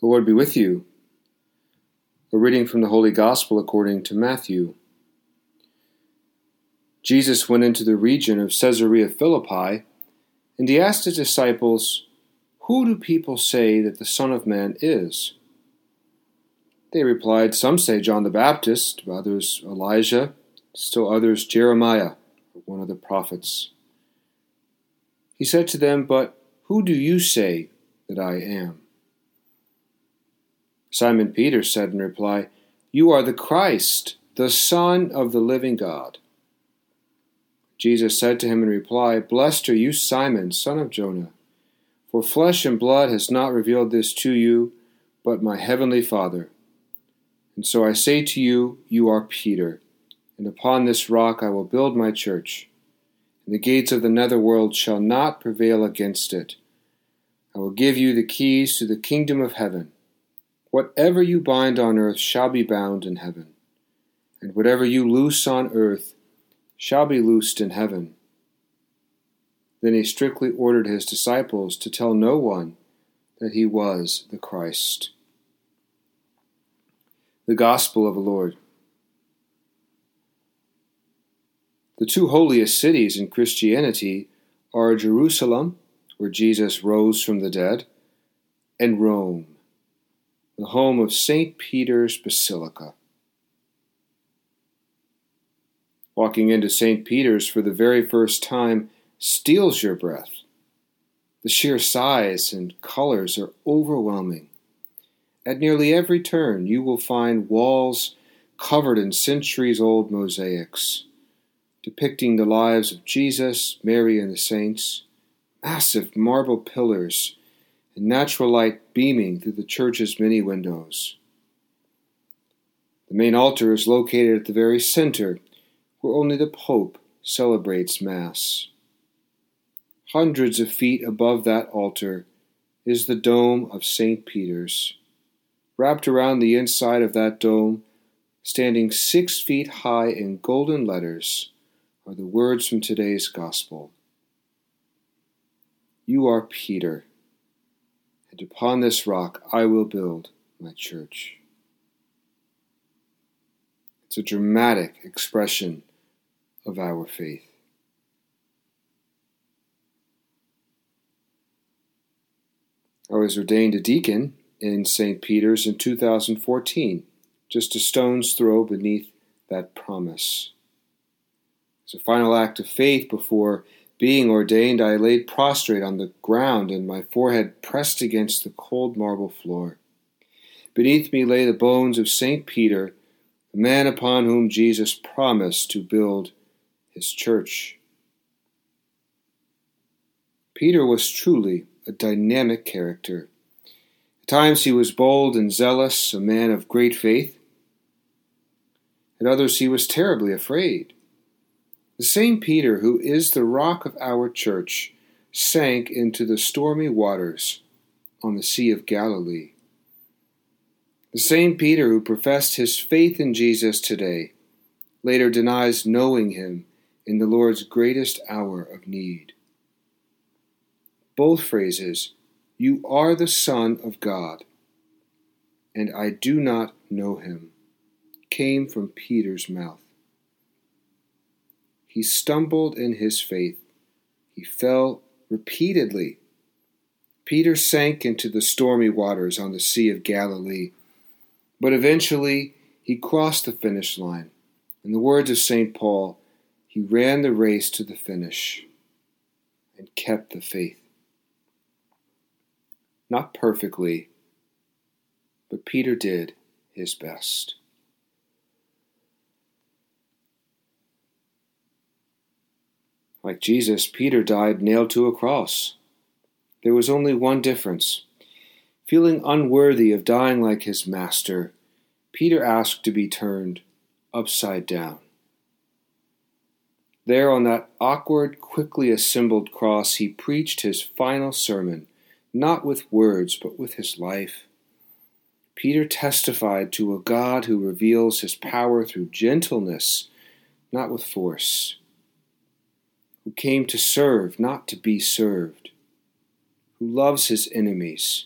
The Lord be with you. A reading from the Holy Gospel according to Matthew. Jesus went into the region of Caesarea Philippi, and he asked his disciples, Who do people say that the Son of Man is? They replied, Some say John the Baptist, others Elijah, still others Jeremiah, one of the prophets. He said to them, But who do you say that I am? Simon Peter said in reply, You are the Christ, the Son of the living God. Jesus said to him in reply, Blessed are you, Simon, son of Jonah, for flesh and blood has not revealed this to you, but my heavenly Father. And so I say to you, You are Peter, and upon this rock I will build my church, and the gates of the netherworld shall not prevail against it. I will give you the keys to the kingdom of heaven. Whatever you bind on earth shall be bound in heaven, and whatever you loose on earth shall be loosed in heaven. Then he strictly ordered his disciples to tell no one that he was the Christ. The Gospel of the Lord. The two holiest cities in Christianity are Jerusalem, where Jesus rose from the dead, and Rome the home of St. Peter's Basilica. Walking into St. Peter's for the very first time steals your breath. The sheer size and colors are overwhelming. At nearly every turn, you will find walls covered in centuries old mosaics depicting the lives of Jesus, Mary, and the saints, massive marble pillars and natural light beaming through the church's many windows. The main altar is located at the very center, where only the Pope celebrates Mass. Hundreds of feet above that altar is the dome of St. Peter's. Wrapped around the inside of that dome, standing six feet high in golden letters, are the words from today's Gospel. You are Peter upon this rock I will build my church. It's a dramatic expression of our faith. I was ordained a deacon in St. Peter's in 2014, just a stone's throw beneath that promise. It's a final act of faith before being ordained, I laid prostrate on the ground and my forehead pressed against the cold marble floor. Beneath me lay the bones of St. Peter, the man upon whom Jesus promised to build his church. Peter was truly a dynamic character. At times he was bold and zealous, a man of great faith. At others he was terribly afraid. The same Peter who is the rock of our church sank into the stormy waters on the Sea of Galilee. The same Peter who professed his faith in Jesus today later denies knowing him in the Lord's greatest hour of need. Both phrases, You are the Son of God, and I do not know him, came from Peter's mouth. He stumbled in his faith. He fell repeatedly. Peter sank into the stormy waters on the Sea of Galilee, but eventually he crossed the finish line. In the words of St. Paul, he ran the race to the finish and kept the faith. Not perfectly, but Peter did his best. Like Jesus, Peter died nailed to a cross. There was only one difference. Feeling unworthy of dying like his master, Peter asked to be turned upside down. There on that awkward, quickly assembled cross, he preached his final sermon, not with words, but with his life. Peter testified to a God who reveals his power through gentleness, not with force who came to serve, not to be served, who loves his enemies,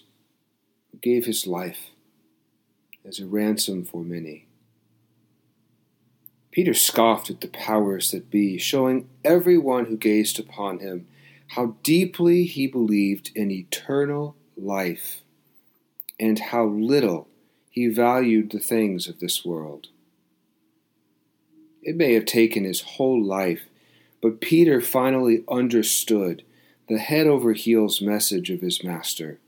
who gave his life as a ransom for many. Peter scoffed at the powers that be, showing everyone who gazed upon him how deeply he believed in eternal life and how little he valued the things of this world. It may have taken his whole life, but Peter finally understood the head over heels message of his master,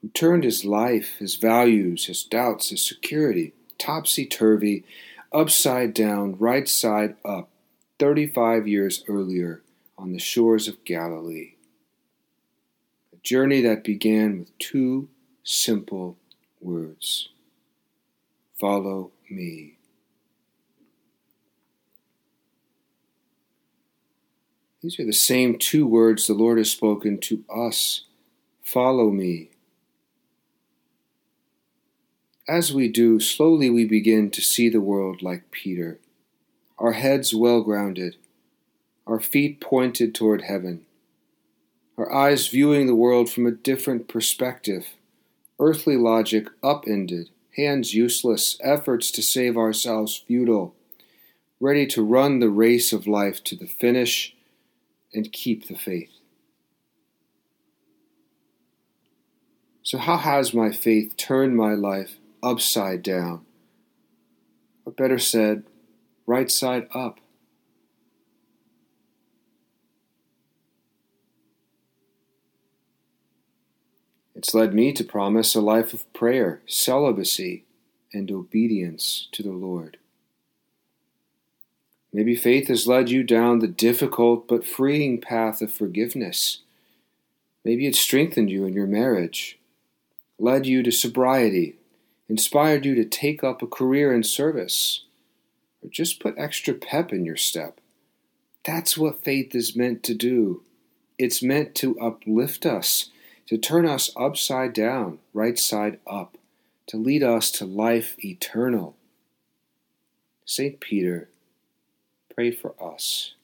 who turned his life, his values, his doubts, his security topsy turvy, upside down, right side up, 35 years earlier on the shores of Galilee. A journey that began with two simple words Follow me. These are the same two words the Lord has spoken to us Follow me. As we do, slowly we begin to see the world like Peter, our heads well grounded, our feet pointed toward heaven, our eyes viewing the world from a different perspective, earthly logic upended, hands useless, efforts to save ourselves futile, ready to run the race of life to the finish and keep the faith. So, how has my faith turned my life upside down? Or better said, right side up? It's led me to promise a life of prayer, celibacy, and obedience to the Lord. Maybe faith has led you down the difficult but freeing path of forgiveness. Maybe it strengthened you in your marriage, led you to sobriety, inspired you to take up a career in service, or just put extra pep in your step. That's what faith is meant to do. It's meant to uplift us, to turn us upside down, right side up, to lead us to life eternal. St. Peter Pray for us.